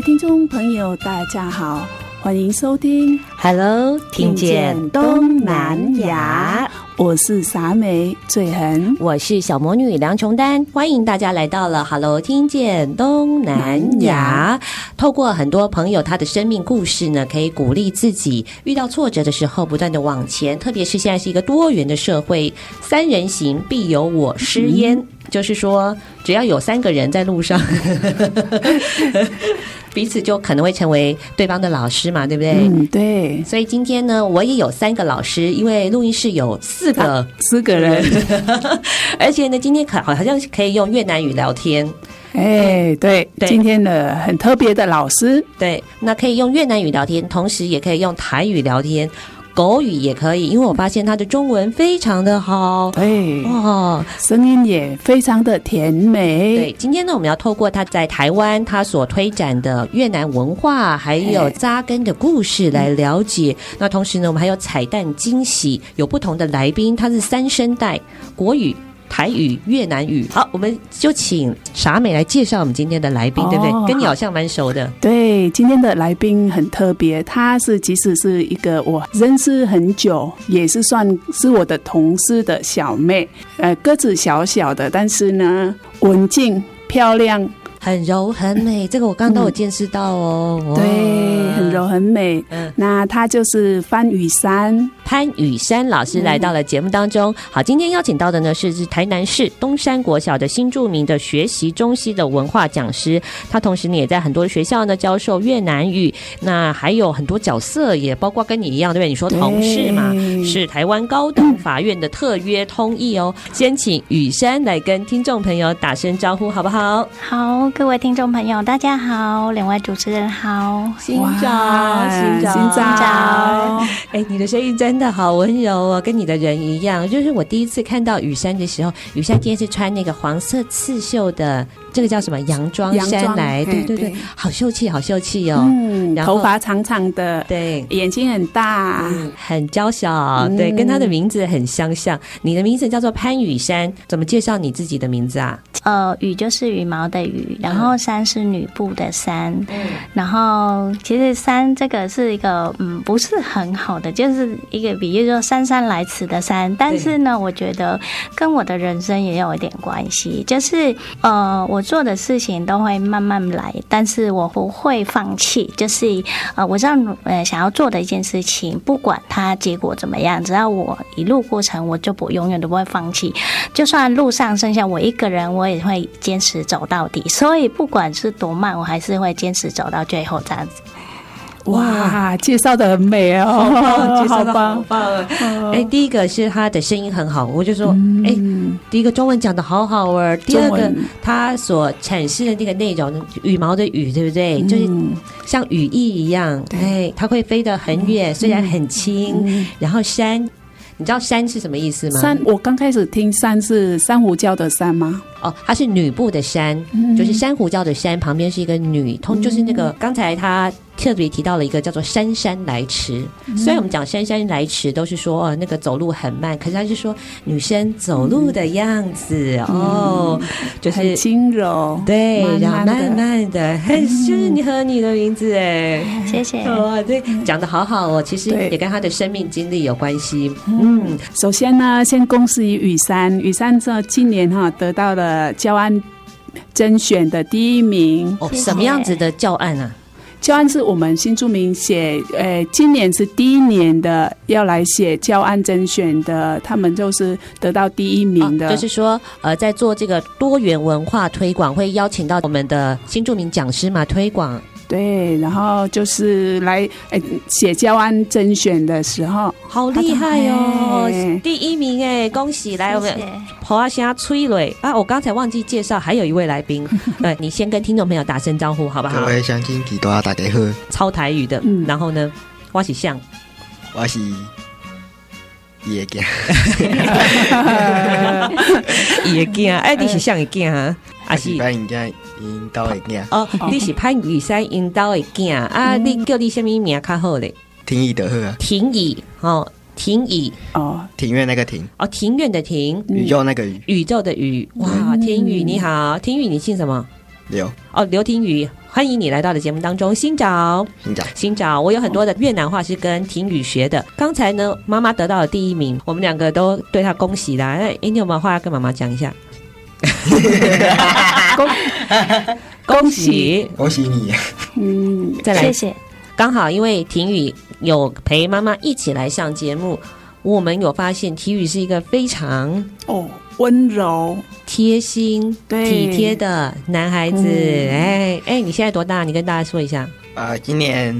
位听众朋友，大家好，欢迎收听 Hello，听见东南亚，我是傻美醉痕，我是小魔女梁琼丹，欢迎大家来到了 Hello，听见东南亚。透过很多朋友他的生命故事呢，可以鼓励自己遇到挫折的时候不断的往前，特别是现在是一个多元的社会，三人行必有我师焉。嗯就是说，只要有三个人在路上，彼此就可能会成为对方的老师嘛，对不对？嗯，对。所以今天呢，我也有三个老师，因为录音室有四个四个人，而且呢，今天可好像可以用越南语聊天。哎，对，对，今天的很特别的老师，对，那可以用越南语聊天，同时也可以用台语聊天。狗语也可以，因为我发现他的中文非常的好，哎，哇，声音也非常的甜美。对，今天呢，我们要透过他在台湾他所推展的越南文化，还有扎根的故事来了解。那同时呢，我们还有彩蛋惊喜，有不同的来宾，他是三声带国语。台语、越南语，好，我们就请傻美来介绍我们今天的来宾，哦、对不对？跟你好像蛮熟的。对，今天的来宾很特别，他是即使是一个我认识很久，也是算是我的同事的小妹，呃，个子小小的，但是呢，文静漂亮。很柔很美，这个我刚刚都有见识到哦。嗯、对，很柔很美。嗯，那他就是潘雨珊，潘雨珊老师来到了节目当中。嗯、好，今天邀请到的呢是台南市东山国小的新著名的学习中西的文化讲师，他同时呢也在很多学校呢教授越南语。那还有很多角色，也包括跟你一样，对不对？你说同事嘛，是台湾高等法院的特约通译哦。嗯、先请雨珊来跟听众朋友打声招呼，好不好？好。各位听众朋友，大家好，两位主持人好，新早，新早，新早。哎，你的声音真的好温柔哦，跟你的人一样。就是我第一次看到雨珊的时候，雨珊今天是穿那个黄色刺绣的。这个叫什么洋装衫来？对对对，好秀气，好秀气哦。嗯，然后头发长长的，对，眼睛很大，嗯、很娇小，对，跟他的名字很相像。你的名字叫做潘雨珊，怎么介绍你自己的名字啊？呃，羽就是羽毛的羽，然后山是女布的珊。嗯，然后其实山这个是一个嗯不是很好的，就是一个比喻，说姗姗来迟的姗。但是呢，我觉得跟我的人生也有一点关系，就是呃我。我做的事情都会慢慢来，但是我不会放弃。就是呃，我知道呃想要做的一件事情，不管它结果怎么样，只要我一路过程，我就不永远都不会放弃。就算路上剩下我一个人，我也会坚持走到底。所以不管是多慢，我还是会坚持走到最后这样子。哇，介绍的很美哦，介绍的好棒！哎，第一个是他的声音很好，我就说，哎，第一个中文讲的好好哦。第二个，他所阐释的那个内容，羽毛的羽，对不对？就是像羽翼一样，哎，它会飞得很远，虽然很轻。然后珊，你知道山是什么意思吗？山，我刚开始听山是珊瑚礁的山吗？哦，它是女部的山，就是珊瑚礁的山，旁边是一个女，通就是那个刚才他。特别提到了一个叫做“姗姗来迟”，虽然我们讲“姗姗来迟”都是说哦，那个走路很慢，可是他是说女生走路的样子哦，就是轻柔，对，然后慢慢的，很适合你和你的名字哎，谢谢。哦，对，讲的好好哦，其实也跟他的生命经历有关系。嗯，首先呢，先恭喜雨珊，雨珊这今年哈得到了教案甄选的第一名。哦，什么样子的教案啊？教案是我们新住民写，呃，今年是第一年的要来写教案甄选的，他们就是得到第一名的。就是说，呃，在做这个多元文化推广，会邀请到我们的新住民讲师嘛，推广。对，然后就是来诶写教案甄选的时候，好厉害哦，第一名哎，恭喜！来，我们好啊，先催泪啊！我刚才忘记介绍，还有一位来宾，对，你先跟听众朋友打声招呼，好不好？各位乡亲，大家大家好，超台语的，嗯，然后呢，我是像，我是也惊，也惊，哎，你是像也惊啊？啊是。因兜的囝哦，你是潘雨山因兜的囝啊？你叫你什么名较好嘞？庭宇的好啊，庭宇哦，庭宇哦，庭院那个庭。哦，庭院的庭，宇宙那个宇，宇宙的宇，哇，庭宇你好，庭宇你姓什么？刘。哦，刘庭宇，欢迎你来到的节目当中，新找。新找。新找，我有很多的越南话是跟婷宇学的。刚才呢，妈妈得到了第一名，我们两个都对她恭喜啦。哎，你有没有话要跟妈妈讲一下？恭 恭喜恭喜你！嗯，再来，谢谢。刚好因为婷宇有陪妈妈一起来上节目，我们有发现婷宇是一个非常哦温柔、贴心、体贴的男孩子。哎、嗯、哎，你现在多大？你跟大家说一下。啊、呃，今年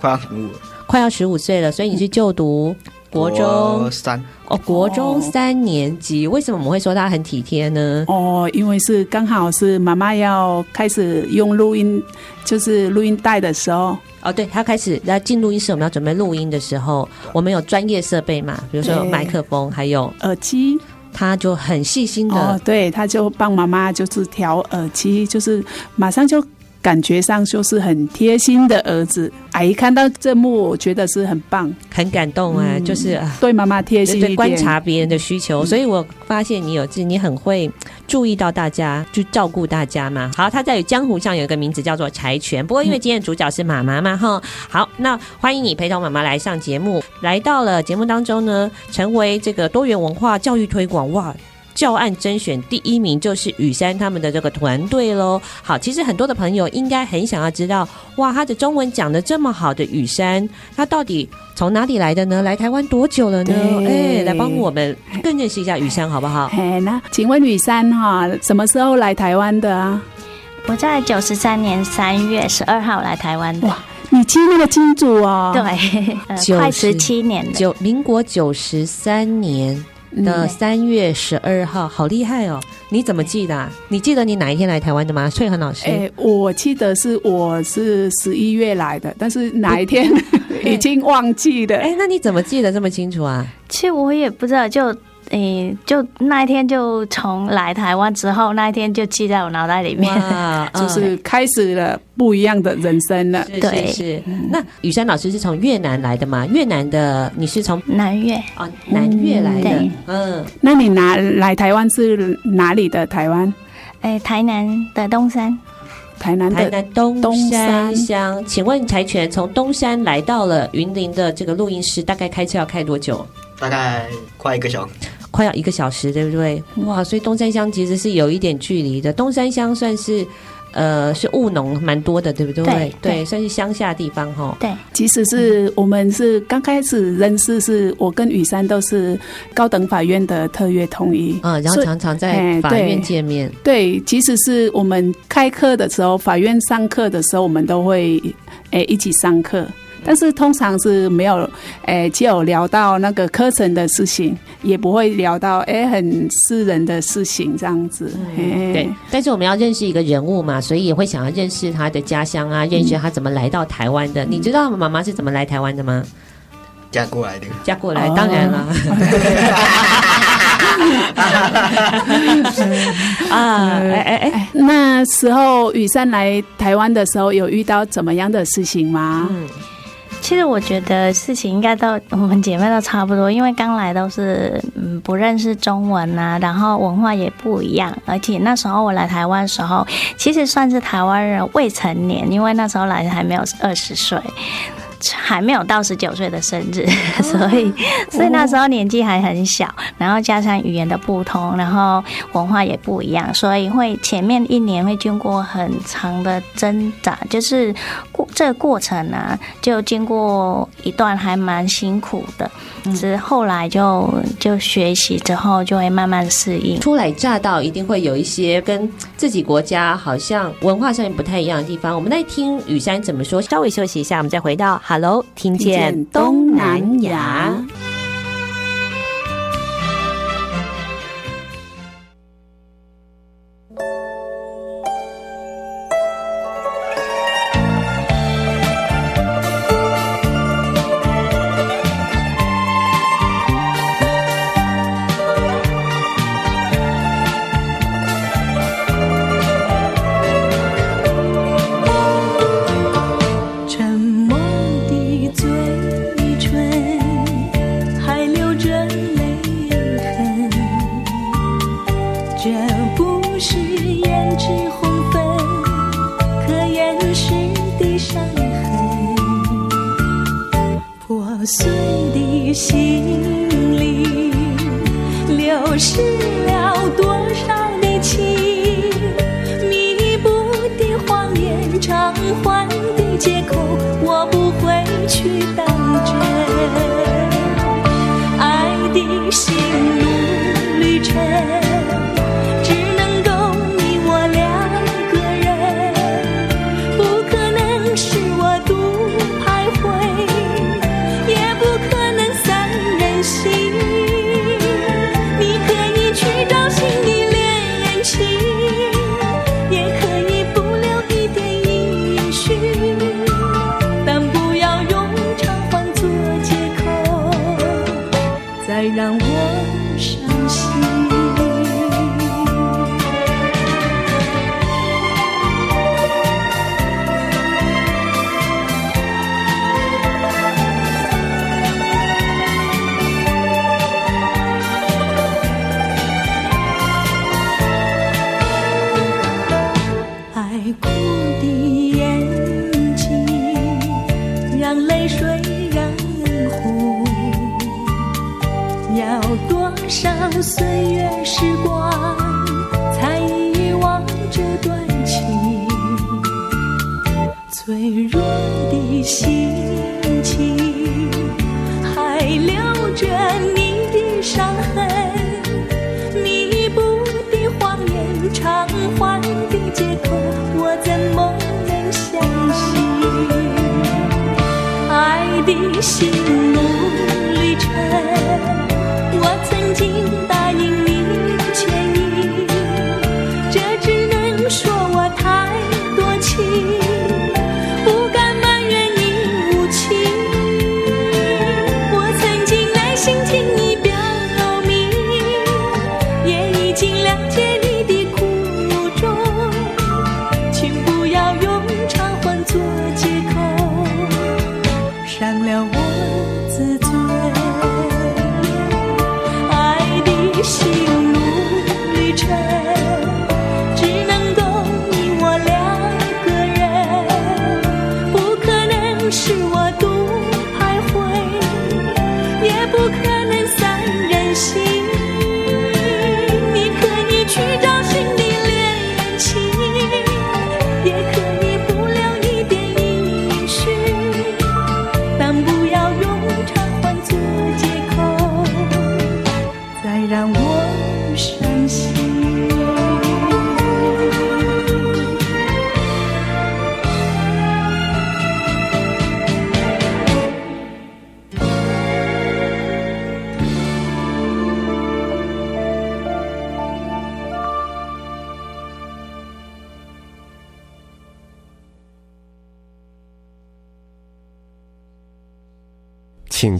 快要十五，快要十五岁了，所以你是就读。国中国三哦，国中三年级，哦，为什么我们会说他很体贴呢？哦，因为是刚好是妈妈要开始用录音，就是录音带的时候。哦，对，他开始要进录音室，我们要准备录音的时候，我们有专业设备嘛，比如说有麦克风，还有耳机，他就很细心的，哦，对，他就帮妈妈就是调耳机，就是马上就。感觉上就是很贴心的儿子，阿姨看到这幕，我觉得是很棒，很感动啊！嗯、就是对妈妈贴心观察别人的需求，嗯、所以我发现你有自你很会注意到大家，去照顾大家嘛。好，他在江湖上有一个名字叫做柴犬，不过因为今天的主角是妈妈嘛，哈、嗯。好，那欢迎你陪同妈妈来上节目，来到了节目当中呢，成为这个多元文化教育推广哇。教案甄选第一名就是雨山他们的这个团队喽。好，其实很多的朋友应该很想要知道，哇，他的中文讲的这么好的雨山，他到底从哪里来的呢？来台湾多久了呢？哎，来帮我们更认识一下雨山好不好？哎，那请问雨山哈，什么时候来台湾的啊？我在九十三年三月十二号来台湾的。哇，你记那个清楚哦？对，呃、快十七年了，九民国九十三年。的三月十二号，好厉害哦！你怎么记得？啊？你记得你哪一天来台湾的吗？翠恒老师，哎、欸，我记得是我是十一月来的，但是哪一天 已经忘记了。哎、欸，那你怎么记得这么清楚啊？其实我也不知道，就。诶、欸，就那一天，就从来台湾之后，那一天就记在我脑袋里面，就是开始了不一样的人生了。对，是，是，是。那雨珊老师是从越南来的吗？越南的，你是从南越啊？南越来的。嗯，那你拿来台湾是哪里的台湾？哎、欸，台南的东山。台南的台南东山乡，请问柴犬从东山来到了云林的这个录音室，大概开车要开多久？大概快一个小时。快要一个小时，对不对？哇，所以东山乡其实是有一点距离的。东山乡算是，呃，是务农蛮多的，对不对？对，对，对，算是乡下地方哈。对，即使是我们是刚开始认识，是我跟雨山都是高等法院的特约通译啊，然后常常在法院见面。欸、对，对，即使是我们开课的时候，法院上课的时候，我们都会诶、欸、一起上课。但是通常是没有，诶、欸，只有聊到那个课程的事情，也不会聊到诶、欸、很私人的事情这样子。嗯、对。但是我们要认识一个人物嘛，所以也会想要认识他的家乡啊，认识他怎么来到台湾的。嗯、你知道妈妈是怎么来台湾的吗？嫁过来的。嫁过来，当然了。啊，哎哎哎，那时候雨珊来台湾的时候，有遇到怎么样的事情吗？嗯。其实我觉得事情应该都我们姐妹都差不多，因为刚来都是嗯不认识中文呐，然后文化也不一样，而且那时候我来台湾的时候，其实算是台湾人未成年，因为那时候来还没有二十岁。还没有到十九岁的生日，所以所以那时候年纪还很小，然后加上语言的不同，然后文化也不一样，所以会前面一年会经过很长的挣扎，就是过这个过程呢，就经过一段还蛮辛苦的，之、嗯、后来就就学习之后就会慢慢适应。初来乍到，一定会有一些跟自己国家好像文化上面不太一样的地方。我们来听雨珊怎么说。稍微休息一下，我们再回到 Hello，听见东南亚。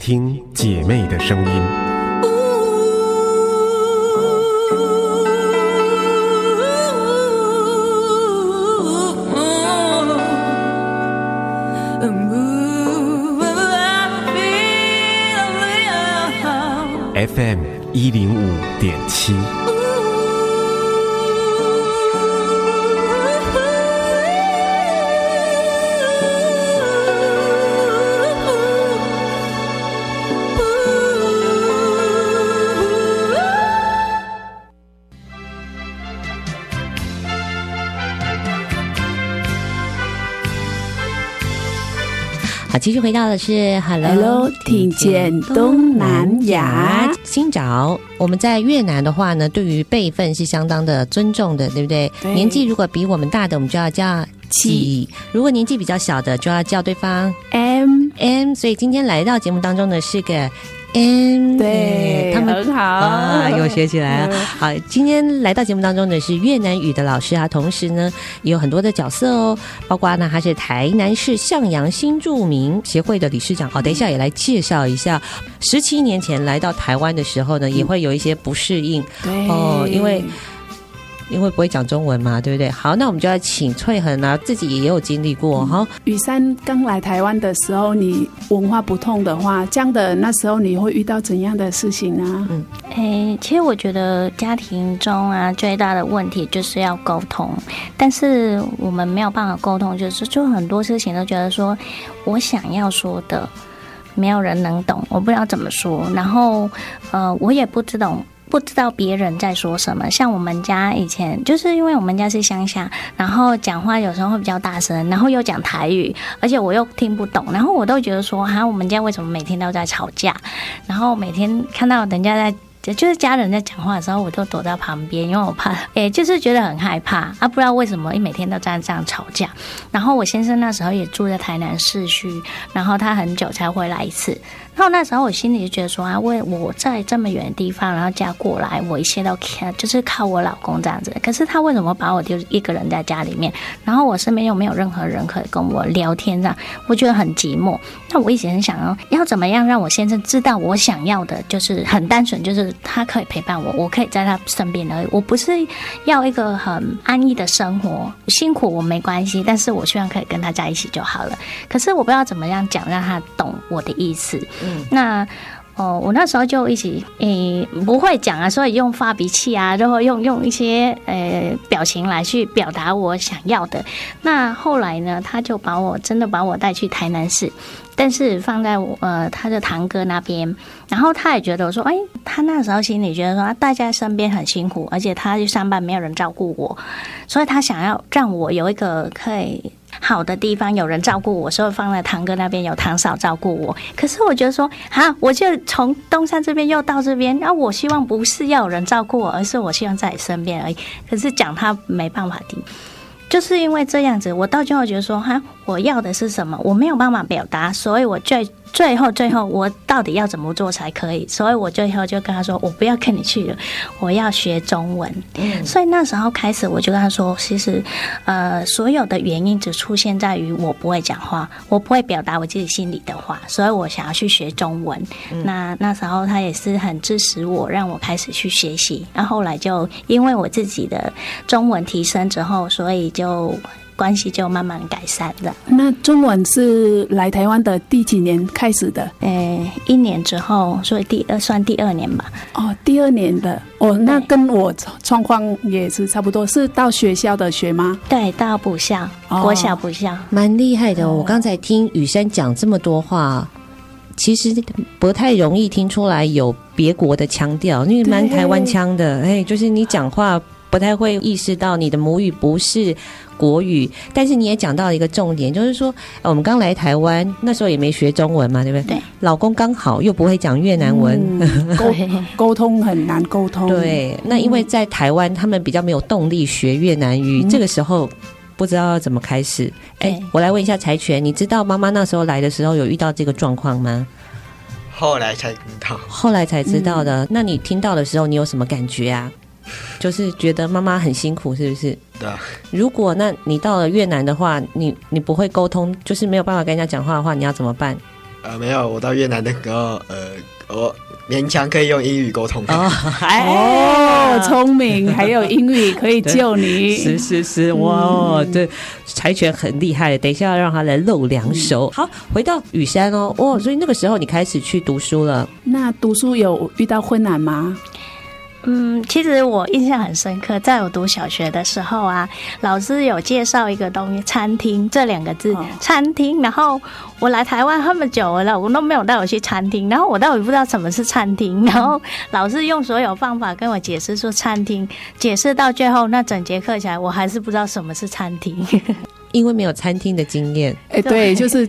听姐妹的声音。FM 一零五点七。续回到的是 Hello，, Hello 听见东南亚。新找我们在越南的话呢，对于辈分是相当的尊重的，对不对？对，年纪如果比我们大的，我们就要叫 chị；如果年纪比较小的，就要叫对方 em em。所以今天来到节目当中的，是个。m，，对，他们很好啊，又学起来了。好，今天来到节目当中的是越南语的老师啊，同时呢也有很多的角色哦，包括呢他是台南市向阳新住民协会的理事长。好，等一下也来介绍一下，十七年前来到台湾的时候呢，也会有一些不适应，对哦，因为。因为不会讲中文嘛，对不对？好，那我们就要请翠恒啊，自己也有经历过哈。雨山刚来台湾的时候，你文化不通的话，这样的那时候你会遇到怎样的事情呢？嗯，诶，其实我觉得家庭中啊最大的问题就是要沟通，但是我们没有办法沟通，就是就很多事情都觉得说我想要说的，没有人能懂，我不知道怎么说，然后呃，我也不知道。不知道别人在说什么，像我们家以前就是因为我们家是乡下，然后讲话有时候会比较大声，然后又讲台语，而且我又听不懂，然后我都觉得说，哈，我们家为什么每天都在吵架？然后每天 看到人家在。就是家人在讲话的时候，我都躲在旁边，因为我怕，哎，就是觉得很害怕啊，不知道为什么，一每天都在这样吵架。然后我先生那时候也住在台南市区，然后他很久才回来一次。然后那时候我心里就觉得说啊，为我在这么远的地方，然后嫁过来，我一切都看，就是靠我老公这样子。可是他为什么把我丢一个人在家里面？然后我身边又没有任何人可以跟我聊天，这样我觉得很寂寞。那我一直很想要，要怎么样让我先生知道我想要的，就是很单纯，就是。他可以陪伴我，我可以在他身边而已。我不是要一个很安逸的生活，辛苦我没关系，但是我希望可以跟他在一起就好了。可是我不知道怎么样讲，让他懂我的意思。嗯，那哦，我那时候就一起诶、不会讲啊，所以用发脾气啊，然后用用一些呃、表情来去表达我想要的。那后来呢，他就把我真的把我带去台南市。但是放在我呃他的堂哥那边，然后他也觉得我说，哎，他那时候心里觉得说，大家身边很辛苦，而且他去上班没有人照顾我，所以他想要让我有一个可以好的地方，有人照顾我，所以放在堂哥那边有堂嫂照顾我。可是我觉得说，啊，我就从东山这边又到这边，那我希望不是要有人照顾我，而是我希望在你身边而已。可是讲他没办法听。就是因为这样子，我到最后觉得说，哈，我要的是什么？我没有办法表达，所以我最。最后，最后，我到底要怎么做才可以？所以我最后就跟他说：“我不要跟你去了，我要学中文。”嗯，所以那时候开始，我就跟他说：“其实，呃，所有的原因只出现在于我不会讲话，我不会表达我自己心里的话，所以我想要去学中文。嗯”那那时候他也是很支持我，让我开始去学习。然后后来就因为我自己的中文提升之后，所以就。关系就慢慢改善了。那中文是来台湾的第几年开始的？诶，一年之后，所以第二算第二年吧。哦，第二年的哦，那跟我状况也是差不多，是到学校的学吗？对，到补校，国小补校，蛮厉害的。我刚才听雨珊讲这么多话，其实不太容易听出来有别国的腔调，因为蛮台湾腔的。哎，就是你讲话不太会意识到你的母语不是。国语，但是你也讲到了一个重点，就是说，我们刚来台湾那时候也没学中文嘛，对不对？对。老公刚好又不会讲越南文，嗯、沟沟通很难沟通。对。那因为在台湾，他们比较没有动力学越南语，嗯、这个时候不知道要怎么开始。哎，我来问一下柴犬，你知道妈妈那时候来的时候有遇到这个状况吗？后来才知道。后来才知道的。嗯、那你听到的时候，你有什么感觉啊？就是觉得妈妈很辛苦，是不是？对啊。如果那你到了越南的话，你你不会沟通，就是没有办法跟人家讲话的话，你要怎么办？呃，没有，我到越南的时候，呃，我勉强可以用英语沟通。哦，哦，聪明，还有英语可以救你。是是是，哇，这柴犬很厉害。等一下要让他来露两手。嗯、好，回到雨山哦，哦，所以那个时候你开始去读书了。那读书有遇到困难吗？嗯，其实我印象很深刻，在我读小学的时候啊，老师有介绍一个东西“餐厅”这两个字，“餐厅”。然后我来台湾那么久了，我都没有带我去餐厅，然后我到底不知道什么是餐厅。然后老师用所有方法跟我解释说餐厅，解释到最后，那整节课起来，我还是不知道什么是餐厅，因为没有餐厅的经验。哎，对，就是。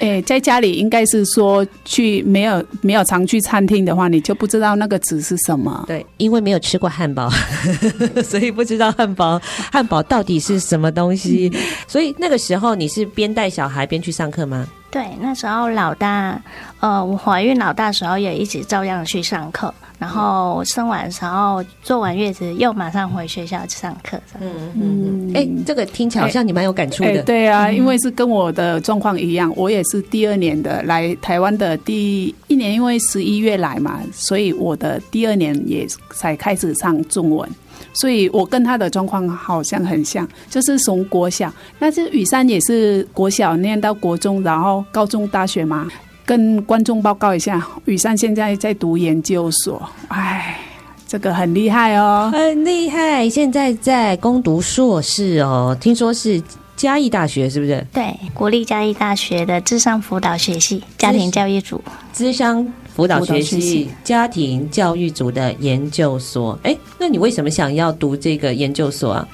哎，在家里应该是说去没有没有常去餐厅的话，你就不知道那个字是什么。对，因为没有吃过汉堡，所以不知道汉堡汉堡到底是什么东西。所以那个时候你是边带小孩边去上课吗？对，那时候老大，呃，我怀孕老大的时候也一直照样去上课，然后生完的时候坐完月子又马上回学校去上课。嗯嗯，哎、嗯欸，这个听起来好像你蛮有感触的。欸欸。对啊，因为是跟我的状况一样，我也是第二年的来台湾的第一年，因为十一月来嘛，所以我的第二年也才开始上中文。所以我跟他的状况好像很像，就是从国小，那是雨山也是国小念到国中，然后高中、大学嘛。跟观众报告一下，雨山现在在读研究所，哎，这个很厉害哦，很厉害，现在在攻读硕士哦，听说是嘉义大学，是不是？对，国立嘉义大学的智商辅导学系家庭教育组，智商。辅导学系家庭教育组的研究所，哎，那你为什么想要读这个研究所啊？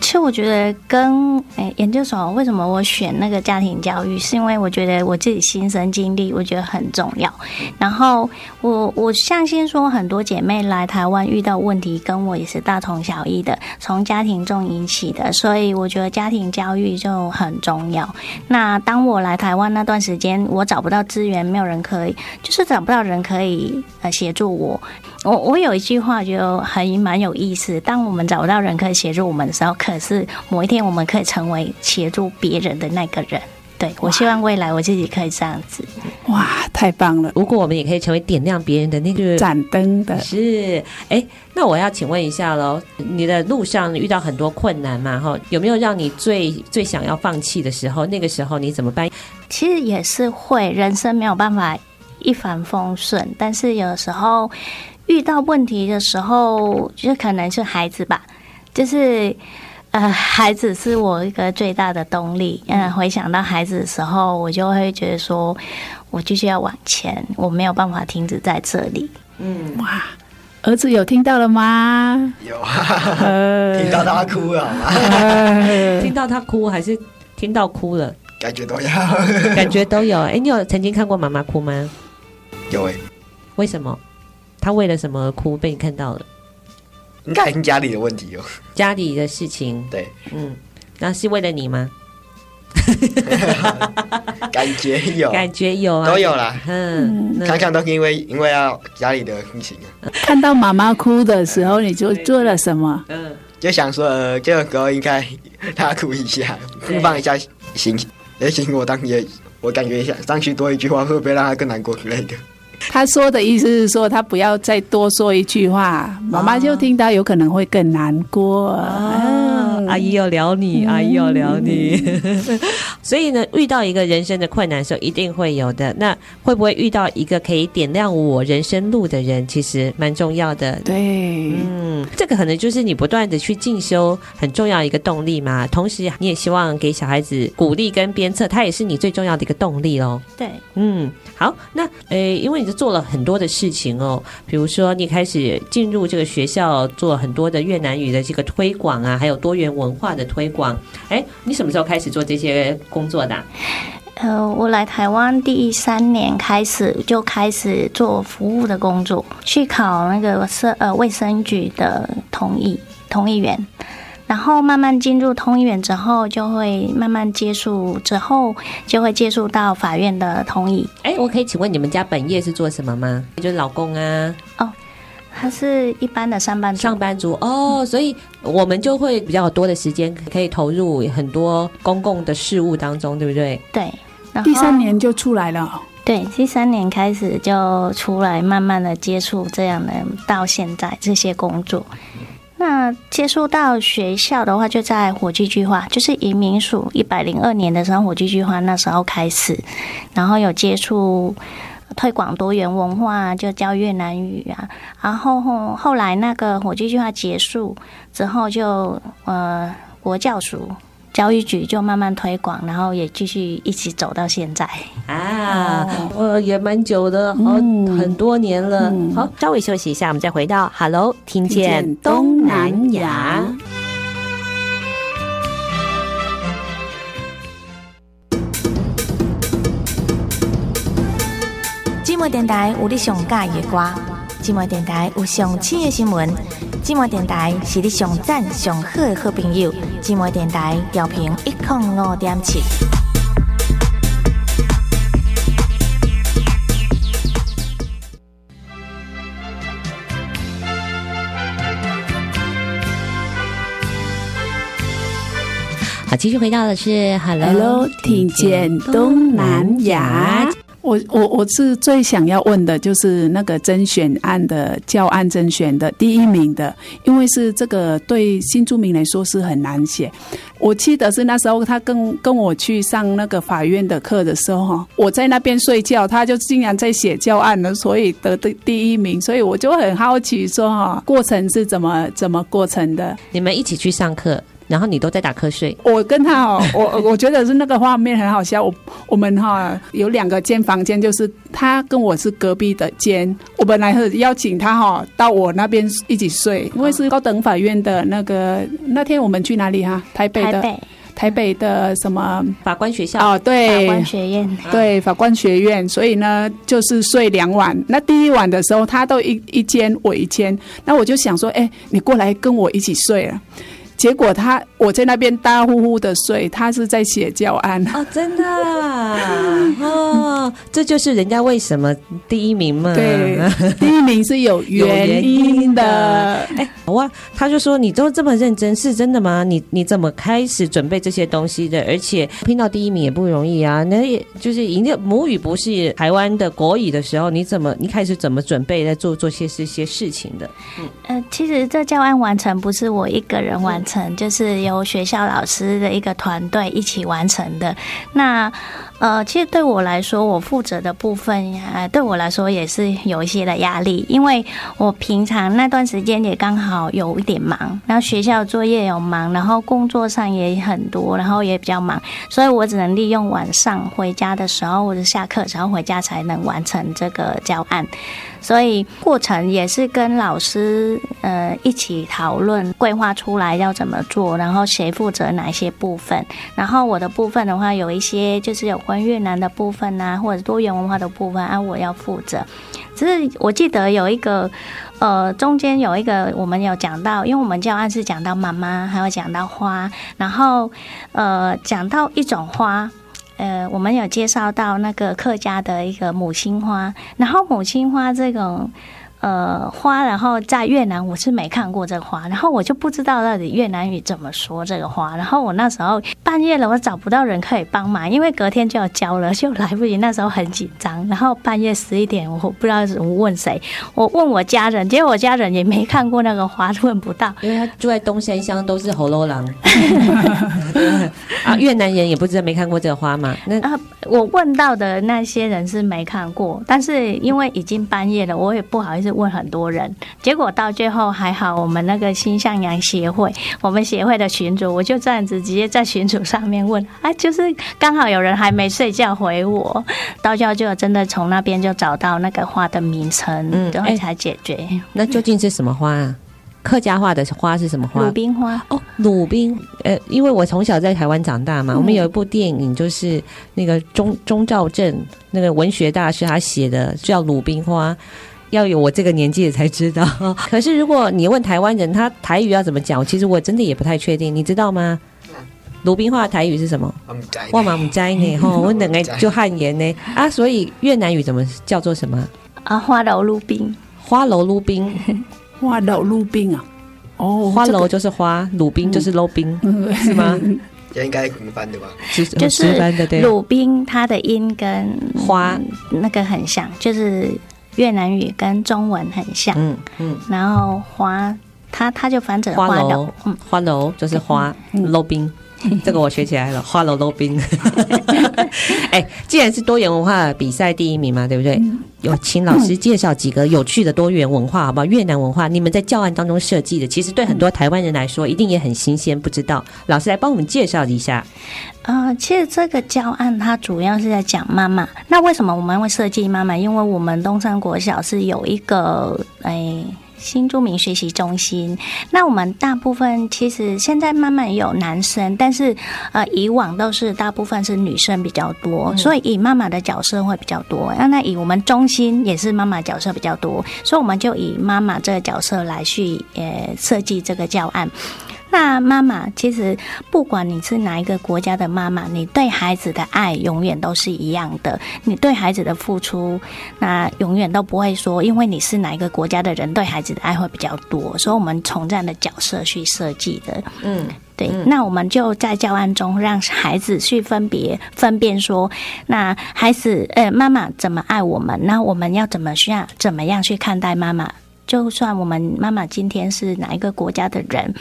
其实我觉得跟诶研究所为什么我选那个家庭教育，是因为我觉得我自己亲身经历，我觉得很重要。然后我我相信说很多姐妹来台湾遇到问题，跟我也是大同小异的，从家庭中引起的，所以我觉得家庭教育就很重要。那当我来台湾那段时间，我找不到资源，没有人可以，就是找不到人可以呃协助我。我我有一句话就很蛮有意思，当我们找不到人可以协助我们的时候，是某一天我们可以成为协助别人的那个人。对，我希望未来我自己可以这样子。哇，太棒了！如果我们也可以成为点亮别人的那个盏灯的，是。哎，那我要请问一下喽，你的路上遇到很多困难嘛？哈，有没有让你最最想要放弃的时候？那个时候你怎么办？其实也是会，人生没有办法一帆风顺，但是有时候。遇到问题的时候，就可能是孩子吧，就是呃，孩子是我一个最大的动力。嗯，回想到孩子的时候，我就会觉得说，我继续要往前，我没有办法停止在这里。嗯，哇，儿子有听到了吗？有啊，听到他哭了吗？听到他哭还是听到哭了？感觉都有，感觉都有。哎、欸，你有曾经看过妈妈哭吗？有哎、欸，为什么？他为了什么而哭？被你看到了，应该是家里的问题哦。家里的事情，对，嗯，那是为了你吗？感觉有，感觉有啊，都有啦。嗯，常常都是因为因为要家里的事情啊。看到妈妈哭的时候，你就做了什么？嗯，就想说，呃，这个时候应该她哭一下，释放一下心情。也许我当也我感觉一下，上去多一句话，会不会让她更难过之类的？他说的意思是说，他不要再多说一句话，妈妈就听到有可能会更难过。啊，阿姨要聊你，阿姨要聊你。所以呢，遇到一个人生的困难的时候，一定会有的。那会不会遇到一个可以点亮我人生路的人，其实蛮重要的。对，嗯，这个可能就是你不断的去进修很重要一个动力嘛。同时，你也希望给小孩子鼓励跟鞭策，他也是你最重要的一个动力哦。对，嗯，好，那诶，因为你。做了很多的事情哦，比如说你开始进入这个学校，做很多的越南语的这个推广啊，还有多元文化的推广。哎，你什么时候开始做这些工作的啊？呃，我来台湾第三年开始就开始做服务的工作，去考那个社呃卫生局的同意同意员。然后慢慢进入通译员之后，就会慢慢接触，之后就会接触到法院的同意。哎，我可以请问你们家本业是做什么吗？就是老公啊？哦，他是一般的上班族。上班族哦，所以我们就会比较多的时间可以投入很多公共的事务当中，对不对？对。第三年就出来了。对，第三年开始就出来，慢慢的接触这样的，到现在这些工作。那接触到学校的话，就在火炬计划，就是移民署一百零二年的时候，火炬计划那时候开始，然后有接触推广多元文化，就教越南语啊，然后后后来那个火炬计划结束之后就，就呃国教署。教育局就慢慢推广，然后也继续一起走到现在啊，呃，也蛮久的，好、嗯、很多年了。嗯、好，稍微休息一下，我们再回到 Hello，听见东南亚。寂寞电台有你上喜的歌，寂寞电台有上新的新闻，寂寞电台是你上赞上好的好朋友，寂寞电台调频一点五点七。好，继续回到的是 Hello, Hello 听见东南亚。我我我是最想要问的，就是那个甄选案的教案甄选的第一名的，因为是这个对新住民来说是很难写。我记得是那时候他跟跟我去上那个法院的课的时候，我在那边睡觉，他就竟然在写教案了，所以得的第一名。所以我就很好奇说，哈，过程是怎么怎么过程的？你们一起去上课？然后你都在打瞌睡。我跟他哦，我我觉得是那个画面很好笑。我我们哈有两个间房间，就是他跟我是隔壁的间。我本来是邀请他哈到我那边一起睡，因为是高等法院的那个那天我们去哪里哈？台北的台北，台北的什么法官学校？哦，对，法官学院。对，法官学院。所以呢，就是睡两晚。那第一晚的时候，他都一一间，我一间。那我就想说，哎，你过来跟我一起睡了。结果他我在那边大呼呼的睡，他是在写教案哦，真的哦，这就是人家为什么第一名嘛。对，第一名是有原因的。哎，哇，他就说你都这么认真，是真的吗？你你怎么开始准备这些东西的？而且拼到第一名也不容易啊。那也就是一个母语不是台湾的国语的时候，你怎么你开始怎么准备在做做些这些事情的？嗯，呃，其实这教案完成不是我一个人完成。成就是由学校老师的一个团队一起完成的。那呃，其实对我来说，我负责的部分呃，对我来说也是有一些的压力，因为我平常那段时间也刚好有一点忙，然后学校作业有忙，然后工作上也很多，然后也比较忙，所以我只能利用晚上回家的时候或者下课然后回家才能完成这个教案。所以过程也是跟老师呃一起讨论规划出来要怎么做，然后谁负责哪些部分。然后我的部分的话，有一些就是有关越南的部分啊，或者多元文化的部分啊，我要负责。只是我记得有一个呃中间有一个我们有讲到，因为我们教案是讲到妈妈，还有讲到花，然后呃讲到一种花。呃，我们有介绍到那个客家的一个母亲花，然后母亲花这种。呃，花，然后在越南我是没看过这个花，然后我就不知道到底越南语怎么说这个花，然后我那时候半夜了，我找不到人可以帮忙，因为隔天就要交了，就来不及，那时候很紧张，然后半夜十一点，我不知道怎么问谁，我问我家人，结果我家人也没看过那个花，问不到，因为他住在东山乡，都是喉咙狼啊，越南人也不知道没看过这个花嘛。那啊，我问到的那些人是没看过，但是因为已经半夜了，我也不好意思。问很多人，结果到最后还好，我们那个新向阳协会，我们协会的群主，我就这样子直接在群主上面问，啊，就是刚好有人还没睡觉回我，到最后就真的从那边就找到那个花的名称，嗯，然后才解决。欸，那究竟是什么花啊？客家话的花是什么花？鲁冰花哦，鲁冰。呃，因为我从小在台湾长大嘛，嗯、我们有一部电影，就是那个钟钟兆镇那个文学大师他写的，叫《鲁冰花》。要有我这个年纪也才知道。可是如果你问台湾人，他台语要怎么讲？其实我真的也不太确定，你知道吗？鲁冰花的台语是什么？哇嘛唔知呢，吼，我两个就汉言呢啊，所以越南语怎么叫做什么？啊，花楼鲁冰，花楼鲁冰，花楼鲁冰啊。哦，花楼就是花，鲁冰就是捞冰，嗯、是吗？这应该怎翻的吧？就是鲁冰，它的音跟花那个很像，就是。越南语跟中文很像，嗯嗯，然后花，它它就翻成花楼，嗯，花楼就是花，楼冰，这个我学起来了，花楼溜冰。哎，既然是多元文化比赛第一名嘛，对不对？嗯、有请老师介绍几个有趣的多元文化，好不好？越南文化，你们在教案当中设计的，其实对很多台湾人来说，一定也很新鲜，不知道。老师来帮我们介绍一下。呃，其实这个教案它主要是在讲妈妈。那为什么我们会设计妈妈？因为我们东山国小是有一个诶新著名学习中心。那我们大部分其实现在慢慢也有男生，但是呃，以往都是大部分是女生比较多，所以以妈妈的角色会比较多。那那以我们中心也是妈妈角色比较多，所以我们就以妈妈这个角色来去呃设计这个教案。那妈妈其实不管你是哪一个国家的妈妈，你对孩子的爱永远都是一样的。你对孩子的付出，那永远都不会说，因为你是哪一个国家的人，对孩子的爱会比较多。所以，我们从这样的角色去设计的。嗯，对。那我们就在教案中让孩子去分别分辨说，那孩子，呃，妈妈怎么爱我们？那我们要怎么需要怎么样去看待妈妈？就算我们妈妈今天是哪一个国家的人，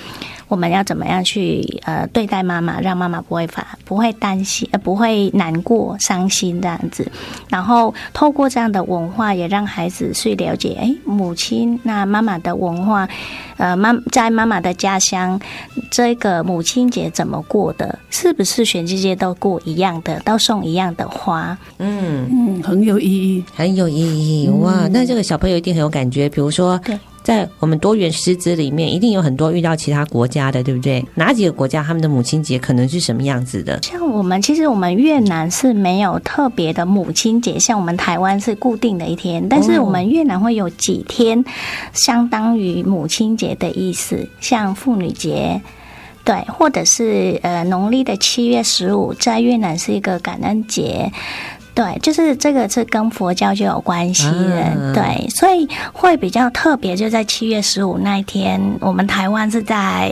我们要怎么样去呃对待妈妈，让妈妈不会发不会担心呃不会难过伤心这样子，然后透过这样的文化，也让孩子去了解，哎，母亲那妈妈的文化，呃妈在妈妈的家乡，这个母亲节怎么过的？是不是全世界都过一样的，都送一样的花？嗯嗯，很有意义，很有意义哇！那这个小朋友一定很有感觉，比如说。对，在我们多元师资里面，一定有很多遇到其他国家的，对不对？哪几个国家他们的母亲节可能是什么样子的？像我们，其实我们越南是没有特别的母亲节，像我们台湾是固定的一天，但是我们越南会有几天，相当于母亲节的意思，像妇女节，对，或者是呃农历的七月十五，在越南是一个感恩节。对，就是这个是跟佛教就有关系的，啊、对，所以会比较特别，就在七月十五那一天，我们台湾是在。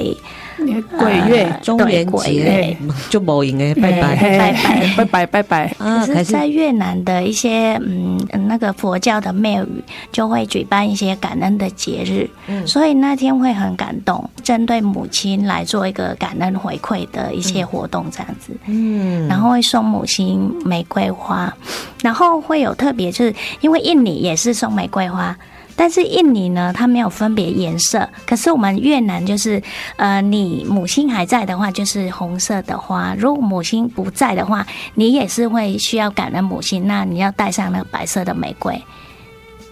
鬼月、中元节。就冇赢哎，拜拜。拜拜。拜拜拜拜。可是，在越南的一些嗯那个佛教的庙宇就会举办一些感恩的节日，所以那天会很感动，针对母亲来做一个感恩回馈的一些活动这样子。嗯，然后会送母亲玫瑰花，然后会有特别，就是因为印尼也是送玫瑰花。但是印尼呢，它没有分别颜色。可是我们越南就是，呃，你母亲还在的话，就是红色的花；如果母亲不在的话，你也是会需要感恩母亲，那你要带上那个白色的玫瑰。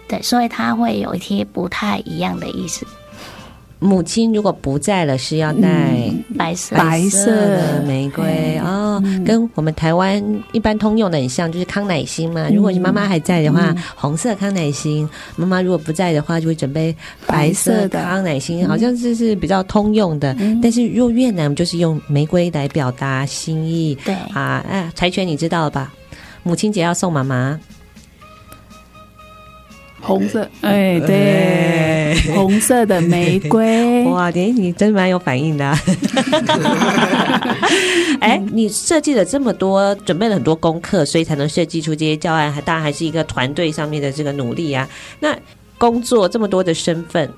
对，所以它会有一些不太一样的意思。母亲如果不在了，是要带白色。白色的玫瑰哦，跟我们台湾一般通用的很像，就是康乃馨嘛。如果你妈妈还在的话，红色康乃馨；妈妈如果不在的话，就会准备白色的康乃馨，好像是是比较通用的。但是如果越南就是用玫瑰来表达心意，对。啊，哎，柴犬你知道了吧？母亲节要送妈妈。红色，哎，对，红色的玫瑰。哇，你你真蛮有反应的、啊。哎，你设计了这么多，准备了很多功课，所以才能设计出这些教案。还当然还是一个团队上面的这个努力啊。那工作这么多的身份，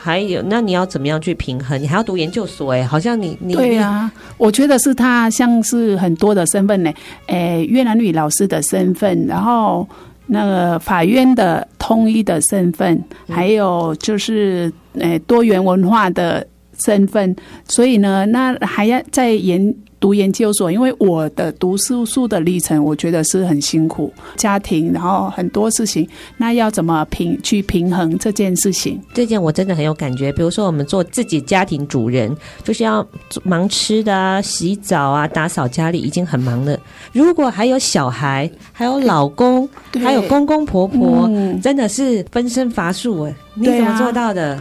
还有那你要怎么样去平衡？你还要读研究所哎，好像你你对啊，我觉得是他像是很多的身份呢。哎，越南语老师的身份，然后。那个法院的通一的身份，还有就是呃多元文化的身份，所以呢，那还要再研。读研究所，因为我的读书书的历程，我觉得是很辛苦，家庭，然后很多事情，那要怎么平去平衡这件事情？这件我真的很有感觉。比如说，我们做自己家庭主人，就是要忙吃的啊、洗澡啊、打扫家里，已经很忙了。如果还有小孩，还有老公，还有公公婆婆，嗯、真的是分身乏术哎！你怎么做到的？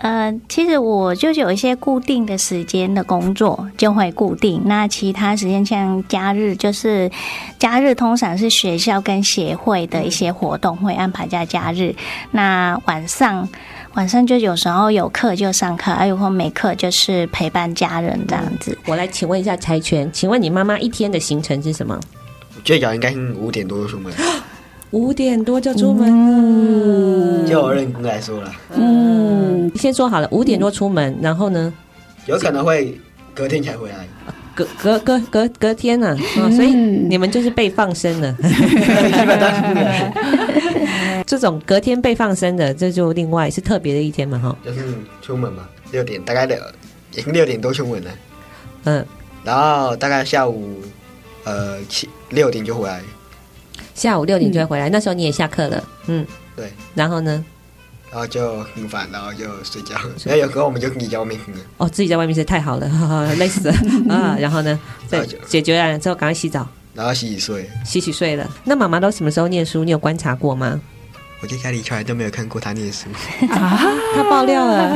呃，其实我就有一些固定的时间的工作就会固定，那其他时间像假日，就是假日通常是学校跟协会的一些活动会安排在假日。那晚上晚上就有时候有课就上课，还有或没课就是陪伴家人这样子。嗯，我来请问一下柴犬，请问你妈妈一天的行程是什么？最早应该五点多就出门。五点多就出门了，就我认真来说了。嗯，先说好了，五点多出门，然后呢，有可能会隔天才回来，隔隔隔隔隔天呢，所以你们就是被放生了。这种隔天被放生的，这就另外是特别的一天嘛，哈。就是出门嘛，六点大概六，已经六点多出门了。嗯，然后大概下午呃七六点就回来。下午六点就会回来，嗯、那时候你也下课了，嗯，对。然后呢？然后就很烦，然后就睡觉。然后有时候我们就自己在外面哼。哦，自己在外面睡太好了，哈哈，累死了 啊！然后呢，对解决完之后赶快洗澡，然后洗洗睡，洗洗睡了。那妈妈都什么时候念书？你有观察过吗？我在家里从来都没有看过她念书啊！她爆料了。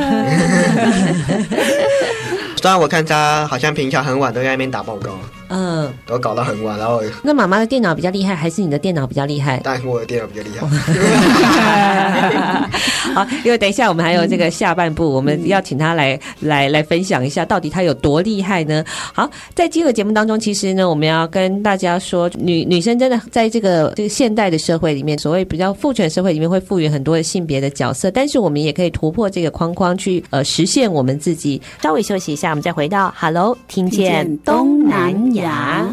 虽然我看她好像平常很晚都在外面打报告。嗯，都搞到很晚，然后那妈妈的电脑比较厉害，还是你的电脑比较厉害？当然我的电脑比较厉害。好，因为等一下我们还有这个下半部，嗯、我们要请他来 来来分享一下，到底他有多厉害呢？好，在今日节目当中，其实呢，我们要跟大家说，女女生真的在这个这个现代的社会里面，所谓比较父权社会里面，会赋予很多的性别的角色，但是我们也可以突破这个框框，去呃实现我们自己。稍微休息一下，我们再回到 Hello，听见东南亚。呀，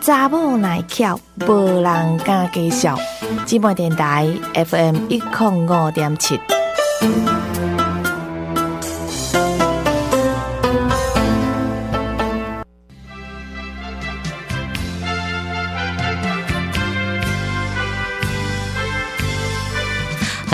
查某耐巧，无人敢介绍。姊妹电台 FM 一零五点七。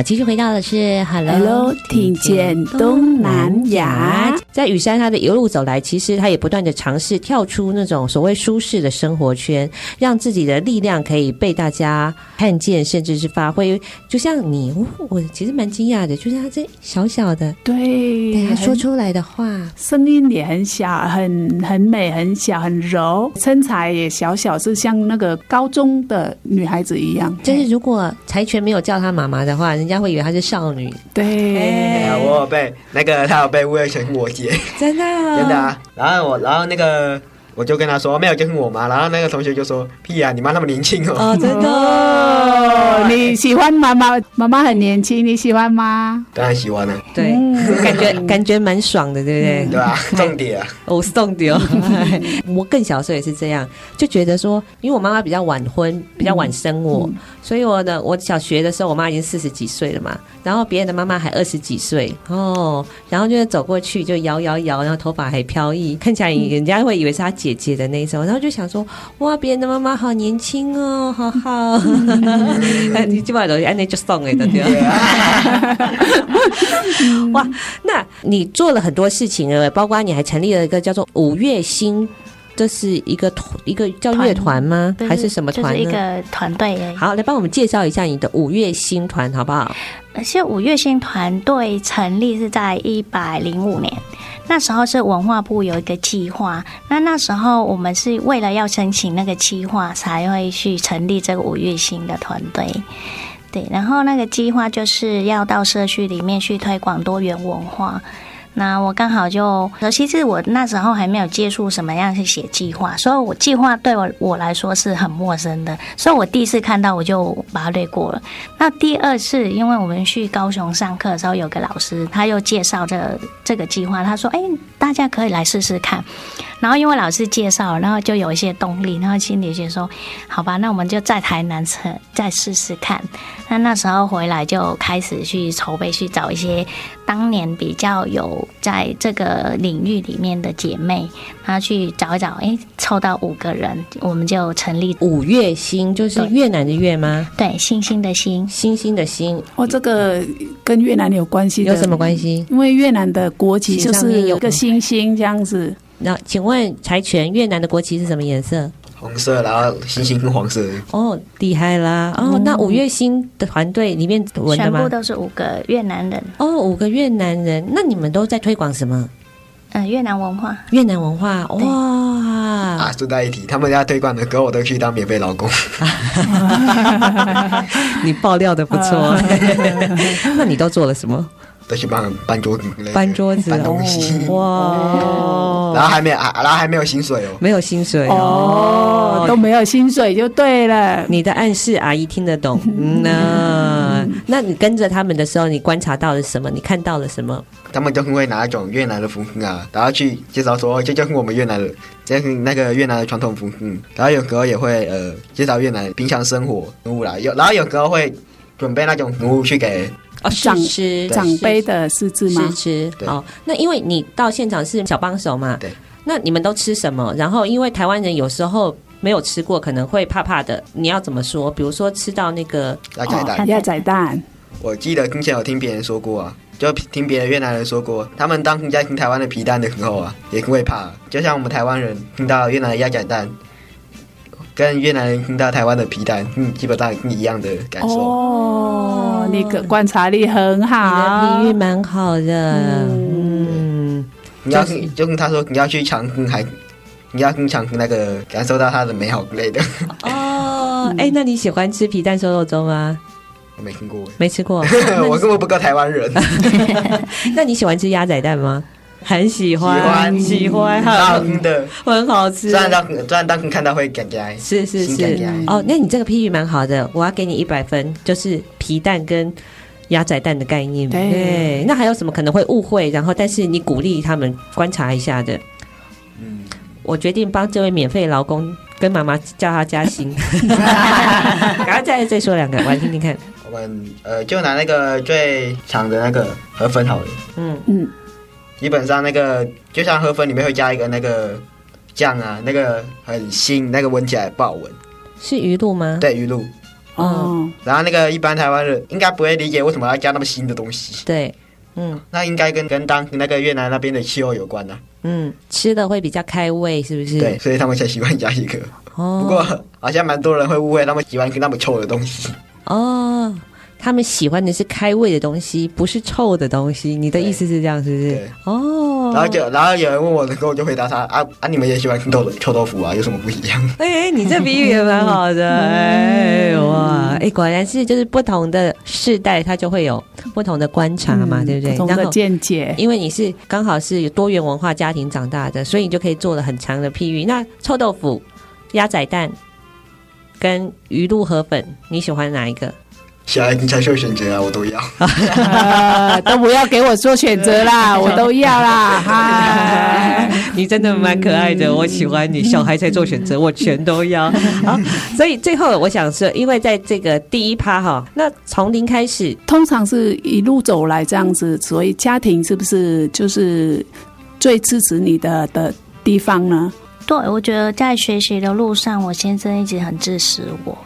继续回到的是 Hello, Hello，听见东南亚。在雨山，他的一路走来，其实他也不断的尝试跳出那种所谓舒适的生活圈，让自己的力量可以被大家看见，甚至是发挥。就像你，我其实蛮惊讶的，就是他这小小的，对，对，他说出来的话，声音也很小，很很美，很小，很柔，身材也小小，是像那个高中的女孩子一样。就是如果柴犬没有叫她妈妈的话，人家会以为她是少女。对，欸、我有被那个她有被误会成我姐，真的、哦、真的啊。然后我，然后那个。我就跟她说没有，就是我妈。然后那个同学就说：“屁啊，你妈那么年轻哦！”哦，真的、哦？你喜欢妈妈？妈妈很年轻，你喜欢吗？当然喜欢了。对，嗯、感觉感觉蛮爽的，对不对？嗯、对吧？重点啊！哦，重点。我更小的时候也是这样，就觉得说，因为我妈妈比较晚婚，比较晚生我，嗯、所以我的我小学的时候，我妈已经四十几岁了嘛。然后别人的妈妈还二十几岁哦，然后就是走过去就摇摇摇，然后头发还飘逸，看起来人家会以为是她姐姐的那种，然后就想说哇，别人的妈妈好年轻哦，好好。你今晚都安内就送给的对吧？哇，那你做了很多事情了，包括你还成立了一个叫做五月星。这是一个团，一个叫乐团吗？还是什么团？就是一个团队。好，来帮我们介绍一下你的五月星团，好不好？而且五月星团队成立是在一百零五年，那时候是文化部有一个计划，那那时候我们是为了要申请那个计划，才会去成立这个五月星的团队。对，然后那个计划就是要到社区里面去推广多元文化。那我刚好就，尤其实我那时候还没有接触什么样去写计划，所以我计划对我我来说是很陌生的，所以我第一次看到我就把它略过了。那第二次，因为我们去高雄上课的时候，有个老师他又介绍这、这个计划，他说：“哎，大家可以来试试看。”然后因为老师介绍，然后就有一些动力，然后心里就说：“好吧，那我们就在台南再试试看。”那那时候回来就开始去筹备，去找一些当年比较有。在这个领域里面的姐妹，她去找一找，哎，凑到五个人，我们就成立五月星，就是越南的越吗？对，星星的星，星星的星。哦，这个跟越南有关系？有什么关系？因为越南的国旗就是有个星星这样子。那请问柴犬，越南的国旗是什么颜色？红色，然后星星跟黄色。哦，厉害啦！哦，那五月星的团队里面文的？全部都是五个越南人。哦，五个越南人，那你们都在推广什么？嗯，越南文化。越南文化，哇！啊，顺带一提，他们家推广的歌我都去当免费劳工。你爆料的不错，那你都做了什么？都去帮搬桌子，搬桌子，搬东西，哇！然后还没有，然后还没有薪水哦，没有薪水哦，都没有薪水就对了。你的暗示阿姨听得懂，那 那你跟着他们的时候，你观察到了什么？你看到了什么？他们就会拿一种越南的服饰啊，然后去介绍说，这就是我们越南的，这是那个越南的传统服饰。然后有时候也会呃介绍越南平常生活食物啦，有然后有时候会准备那种服务去给。哦，长吃长辈的试吃吗？试吃。好，那因为你到现场是小帮手嘛，对。那你们都吃什么？然后因为台湾人有时候没有吃过，可能会怕怕的。你要怎么说？比如说吃到那个鸭仔蛋，鸭仔蛋，我记得之前有听别人说过啊，就听别的越南人说过，他们当在听台湾的皮蛋的时候啊，也会怕。就像我们台湾人听到越南的鸭仔蛋。跟越南人听到台湾的皮蛋，嗯，基本上一样的感受。哦，你个观察力很好，你的比喻蛮好的。嗯，你要就跟他说，你要去尝试，还你要跟尝试那个感受到它的美好之类的。哦，哎，那你喜欢吃皮蛋瘦肉粥吗？我没听过，没吃过，我根本不够台湾人。那你喜欢吃鸭仔蛋吗？很喜欢，喜欢，好吃的，很好吃。虽然当虽然当看到会感觉是是是哦，那你这个譬喻蛮好的，我要给你一百分，就是皮蛋跟鸭仔蛋的概念。对，那还有什么可能会误会？然后，但是你鼓励他们观察一下的。嗯，我决定帮这位免费劳工跟妈妈叫他加薪。赶快再再说两个，我来听听看。我们呃，就拿那个最长的那个河粉好了。嗯嗯。基本上那个就像河粉里面会加一个那个酱啊，那个很腥，那个闻起来不好闻。是鱼露吗？对，鱼露。哦。然后那个一般台湾人应该不会理解为什么要加那么腥的东西。对。嗯。那应该跟跟当那个越南那边的气候有关呐、啊。嗯，吃的会比较开胃，是不是？对，所以他们才喜欢加一个。哦。不过好像蛮多人会误会，他们喜欢吃那么臭的东西。哦。他们喜欢的是开胃的东西，不是臭的东西。你的意思是这样，是不是？对。哦。然后就，然后有人问我的时候，我就回答他：啊啊，你们也喜欢臭豆臭豆腐啊？有什么不一样？哎，你这比喻也蛮好的。哎哇，哎，果然是就是不同的世代，他就会有 不同的观察嘛，对不对？不同的见解。因为你是刚好是有多元文化家庭长大的，所以你就可以做了很长的譬喻。那臭豆腐、鸭仔蛋跟鱼露河粉，你喜欢哪一个？小孩子才做选择啊，我都要，都不要给我做选择啦，我都要啦。哈，你真的蛮可爱的，我喜欢你。小孩才做选择，我全都要。好，所以最后我想说，因为在这个第一趴哈，那从零开始，通常是一路走来这样子，所以家庭是不是就是最支持你的的地方呢？对，我觉得在学习的路上，我先生一直很支持我。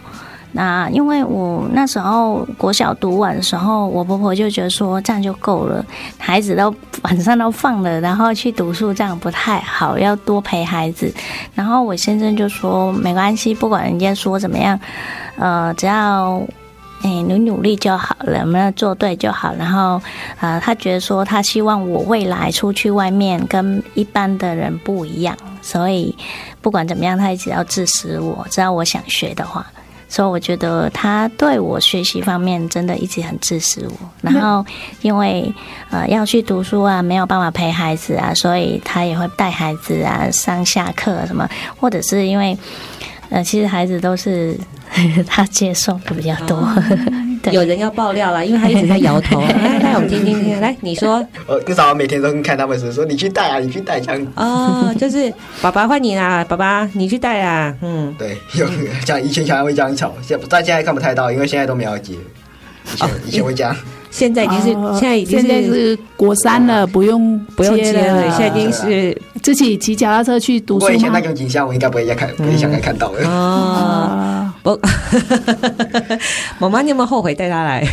那因为我那时候国小读完的时候，我婆婆就觉得说这样就够了，孩子都晚上都放了，然后去读书这样不太好，要多陪孩子。然后我先生就说没关系，不管人家说怎么样，呃，只要哎努努力就好了，我们做对就好。然后呃，他觉得说他希望我未来出去外面跟一般的人不一样，所以不管怎么样，他一直要支持我，只要我想学的话。所以我觉得他对我学习方面真的一直很支持我。然后因为呃要去读书啊，没有办法陪孩子啊，所以他也会带孩子啊上下课什么，或者是因为呃其实孩子都是 他接送的比较多。对有人要爆料了，因为他一直在摇头。来 来，我们听听听，来你说。呃，至少我每天都看他们说说你去带啊，你去带这样。哦，就是爸爸换你啦，爸爸你去带啊。嗯，对，有像以前小孩会这样吵，现在现在看不太到，因为现在都没有接。以前、哦、以前会这样。现在已经是、哦、现在已经是现在是国三了，不用不用接了。现在已经是自己骑脚踏车去读书吗？我以前那种景象，我应该不会再看，不会想再看到了。哦，不，妈妈，你有没有后悔带他来？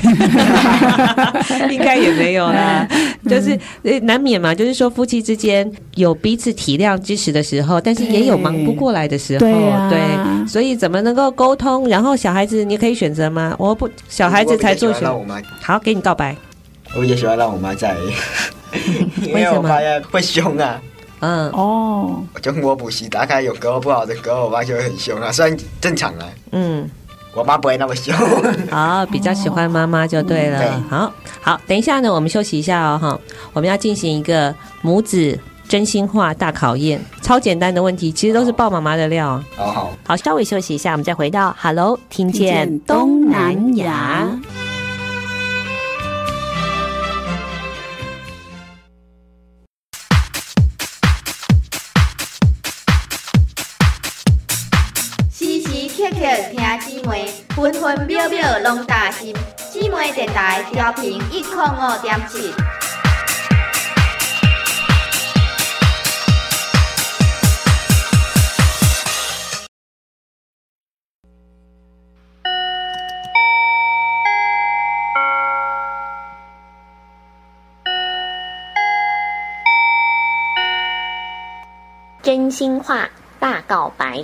应该也没有啦，就是难免嘛。就是说，夫妻之间有彼此体谅支持的时候，但是也有忙不过来的时候。对，对，所以怎么能够沟通？然后小孩子，你可以选择吗？我不，小孩子才做选择。好，给你告白。我也喜欢让我妈在，因为我发现会凶啊。嗯哦，就我补习大概有歌不好的歌，我爸就会很凶啊。虽然正常啊，嗯，我妈不会那么凶。好，比较喜欢妈妈就对了。嗯、对好好，等一下呢，我们休息一下哦，哈，我们要进行一个母子真心话大考验，超简单的问题，其实都是爆妈妈的料。好好好，稍微休息一下，我们再回到 Hello，听见东南亚。分分秒秒拢担心，姊妹电台调频一.点五点七。真心话大告白。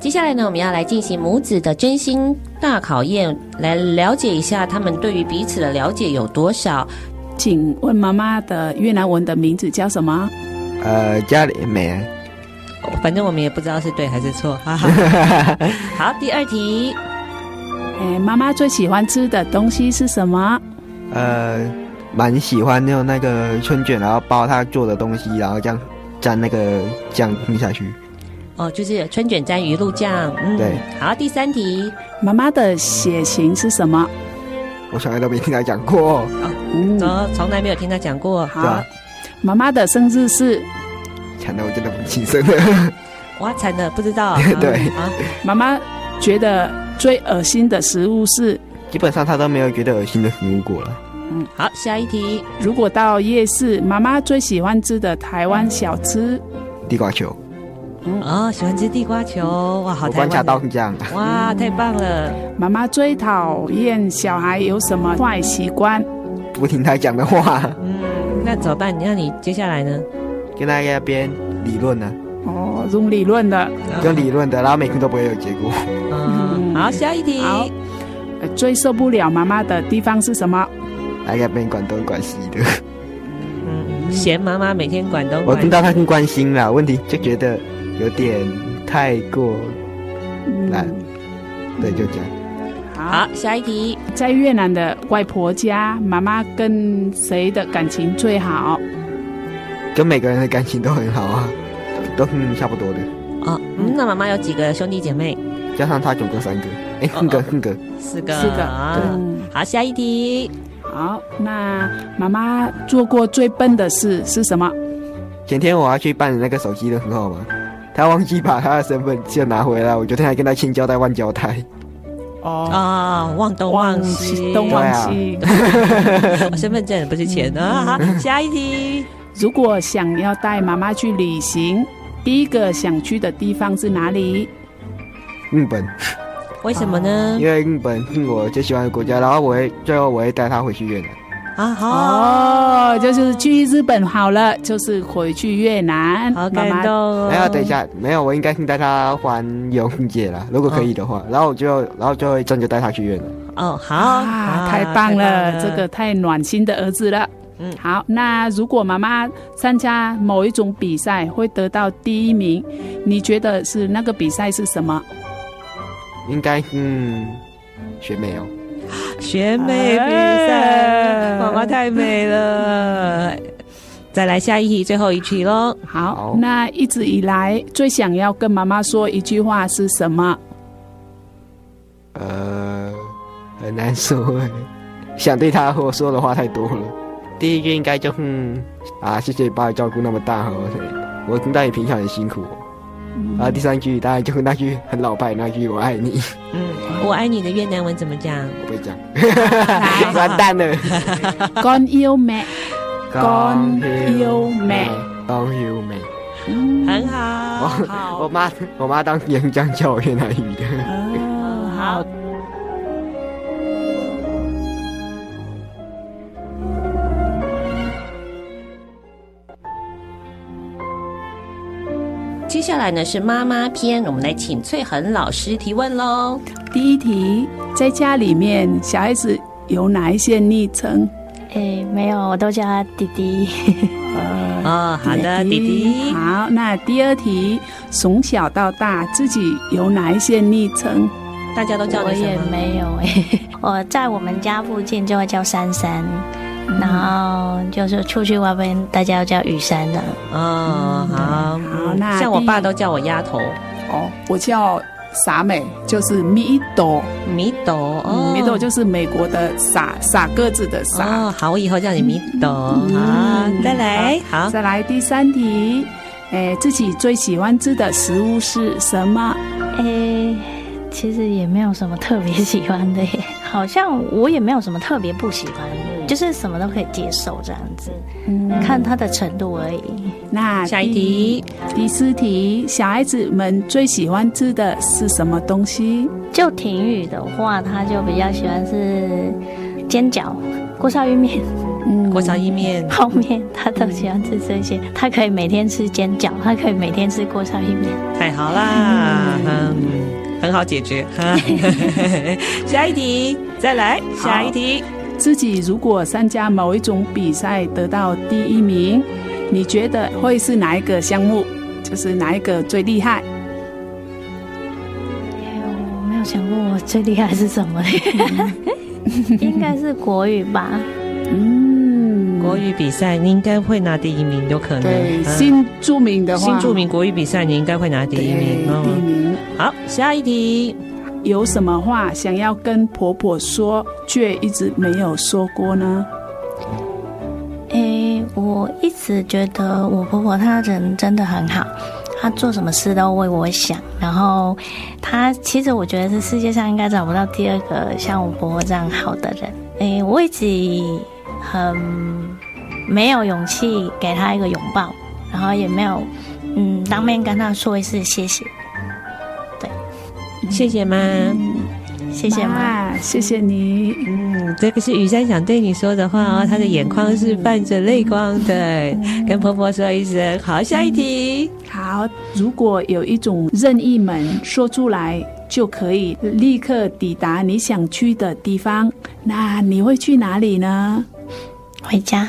接下来呢，我们要来进行母子的真心大考验，来了解一下他们对于彼此的了解有多少。请问妈妈的越南文的名字叫什么？呃，家里没。反正我们也不知道是对还是错。哈哈 好，第二题。哎，妈妈最喜欢吃的东西是什么？呃，蛮喜欢用那个春卷，然后包她做的东西，然后这样蘸那个酱吞下去。哦，就是春卷沾鱼露酱。嗯，对。好，第三题，妈妈的血型是什么？我从来都没听他讲过。哦，嗯，从来没有听他讲过。好，妈妈的生日是？惨了，我真的不记生了。哇，惨了，不知道。对。啊，妈妈觉得最恶心的食物是？基本上她都没有觉得恶心的食物过了。嗯，好，下一题。如果到夜市，妈妈最喜欢吃的台湾小吃？地瓜球。嗯哦，喜欢吃地瓜球，哇，好台湾。关卡刀这样。哇，太棒了！妈妈最讨厌小孩有什么坏习惯？不听他讲的话。嗯，那怎么办？那你接下来呢？跟大家边理论呢？哦，用理论的，用理论的，然后每天都不会有结果。嗯，好，下一题。好，最受不了妈妈的地方是什么？大家边管东管西的。嗯，嫌妈妈每天管东。我听到他很关心啦，问题就觉得。有点太过难，嗯、对，就这样。好，下一题，在越南的外婆家，妈妈跟谁的感情最好？跟每个人的感情都很好啊，都是差不多的。哦，嗯、那妈妈有几个兄弟姐妹？加上他总共三个，哎，四个，四个，四个，四个。嗯，好，下一题。好，那妈妈做过最笨的事是什么？前天我要去办那个手机的很好吗？他忘记把他的身份证拿回来，我昨天还跟他千交代万交代。哦啊，忘东忘西，东忘西。我 身份证不是钱啊！好，下一题。如果想要带妈妈去旅行，第一个想去的地方是哪里？日本。为什么呢？因为日本是我最喜欢的国家，然后我会最后我会带她回去越南。啊好哦，就是去日本好了，就是回去越南。好感动哦！没有，等一下，没有，我应该先带他环游世界了，如果可以的话。哦、然后我就，然后就会真就带他去越南。哦，好，啊、太棒了，了这个太暖心的儿子了。嗯，好，那如果妈妈参加某一种比赛会得到第一名，你觉得是那个比赛是什么？应该嗯，选美哦。选美比赛，妈妈、哎、太美了。再来下一题，最后一题喽。好，那一直以来最想要跟妈妈说一句话是什么？呃，很难说，想对她和我说的话太多了。第一句应该就是啊，谢谢你把我照顾那么大哈，我知道你平常很辛苦。然后第三句当然就是那句很老派那句“我爱你”。嗯，我爱你的越南文怎么讲？我不会讲，完蛋了。Con yêu mẹ，Con yêu mẹ，Con yêu mẹ。很好。我我妈我妈当年这样教我越南语的。哦，好。下来呢是妈妈篇，我们来请翠恒老师提问喽。第一题，在家里面，小孩子有哪一些昵称？哎，没有，我都叫他弟弟。呃、哦，好的，弟弟。好，那第二题，从小到大自己有哪一些昵称？大家都叫？我也没有哎，我在我们家附近就会叫珊珊。然后就是出去外面，大家要叫雨山的。哦，好，好，那像我爸都叫我丫头。哦，我叫傻美，就是米豆，米豆，哦，米朵就是美国的傻傻个子的傻。哦，好，我以后叫你米朵。好，再来，好，再来第三题。哎，自己最喜欢吃的食物是什么？哎，其实也没有什么特别喜欢的耶，好像我也没有什么特别不喜欢的，就是什么都可以接受这样子，嗯、看他的程度而已。那下一题，第四题，小孩子们最喜欢吃的是什么东西？就婷宇的话，他就比较喜欢是煎饺、锅烧意面。嗯，锅烧意面、泡面，他都喜欢吃这些。他可以每天吃煎饺，他可以每天吃锅烧意面。太好啦，嗯，很好解决。下一题，再来下一题。自己如果参加某一种比赛得到第一名，你觉得会是哪一个项目？就是哪一个最厉害？我没有想过我最厉害是什么，应该是国语吧。嗯，国语比赛你应该会拿第一名，有可能。对，新著名的话，新著名国语比赛你应该会拿第一名。第一名。好，下一题，有什么话想要跟婆婆说，却一直没有说过呢？诶，我一直觉得我婆婆她人真的很好，她做什么事都为我想。然后她其实我觉得是世界上应该找不到第二个像我婆婆这样好的人。诶，我一直。很没有勇气给他一个拥抱，然后也没有嗯当面跟他说一声谢谢。对，谢谢妈，嗯、谢谢妈，谢谢你。嗯，这个是雨山想对你说的话哦，她的眼眶是泛着泪光的，嗯、跟婆婆说一声。好，下一题。好，如果有一种任意门说出来就可以立刻抵达你想去的地方，那你会去哪里呢？回家，哇！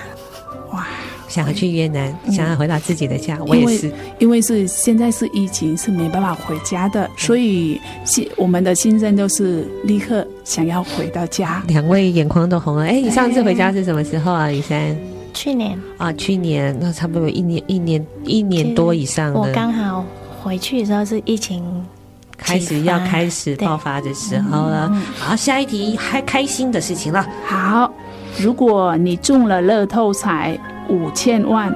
想要去越南，嗯、想要回到自己的家。我也是，因为是现在是疫情，是没办法回家的，所以新我们的心声都是立刻想要回到家。两位眼眶都红了。哎，你上次回家是什么时候啊，雨珊？去年啊，去年那差不多一年、一年、一年多以上。我刚好回去的时候是疫情开始要开始爆发的时候了。嗯、好，下一题，还开心的事情了。好。如果你中了乐透彩五千万，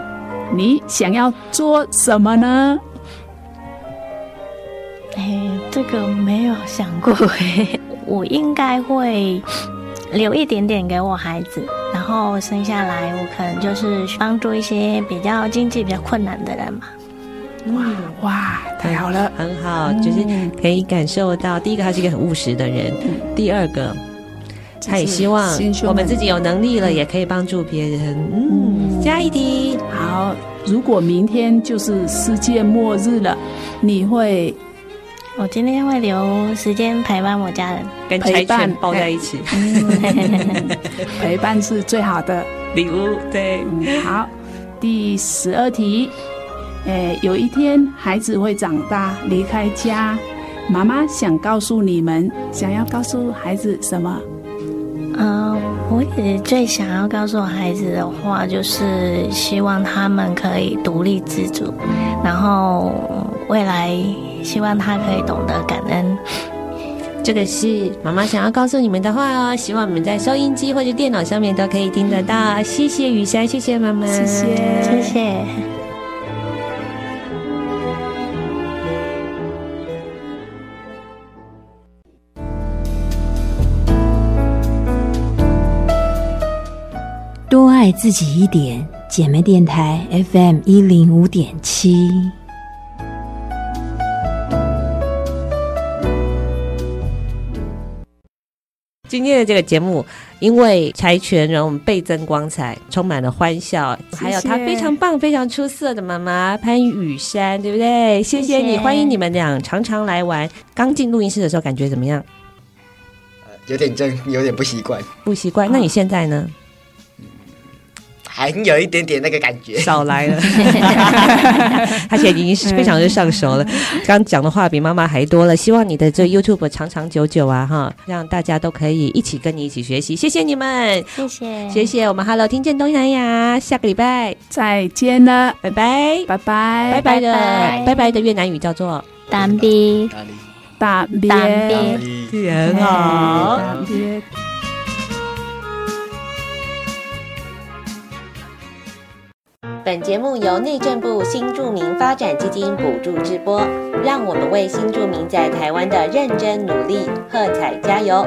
你想要做什么呢？哎，这个没有想过哎，我应该会留一点点给我孩子，然后生下来我可能就是帮助一些比较经济比较困难的人嘛。哇哇，太好了，很好，就是可以感受到，第一个他是一个很务实的人，第二个。他也希望我们自己有能力了，也可以帮助别人。嗯，加一题。好，如果明天就是世界末日了，你会？我今天会留时间陪伴我家人，跟柴犬抱在一起。陪伴是最好的礼物。对，嗯，好。第十二题。诶，有一天孩子会长大，离开家，妈妈想告诉你们，想要告诉孩子什么？嗯，我也最想要告诉我孩子的话，就是希望他们可以独立自主，然后未来希望他可以懂得感恩。这个是妈妈想要告诉你们的话哦，希望你们在收音机或者电脑上面都可以听得到。谢谢雨珊，谢谢妈妈，谢谢，谢谢。爱自己一点，姐妹电台 FM 一零五点七。今天的这个节目，因为柴犬让我们倍增光彩，充满了欢笑，谢谢还有她非常棒、非常出色的妈妈潘雨珊，对不对？谢谢你，谢谢欢迎你们俩常常来玩。刚进录音室的时候，感觉怎么样？有点真，有点不习惯，不习惯。那你现在呢？还有一点点那个感觉，少来了。他现在已经是非常的上手了，刚讲的话比妈妈还多了。希望你的这 YouTube 长长久久啊，哈，让大家都可以一起跟你一起学习。谢谢你们，谢谢，谢谢我们 Hello 听见东南亚，下个礼拜。再见了，拜拜，拜拜，拜拜的拜拜。的越南语叫做？Tạm biệt，大别，大别，天啊。本节目由内政部新住民发展基金补助直播，让我们为新住民在台湾的认真努力喝彩加油。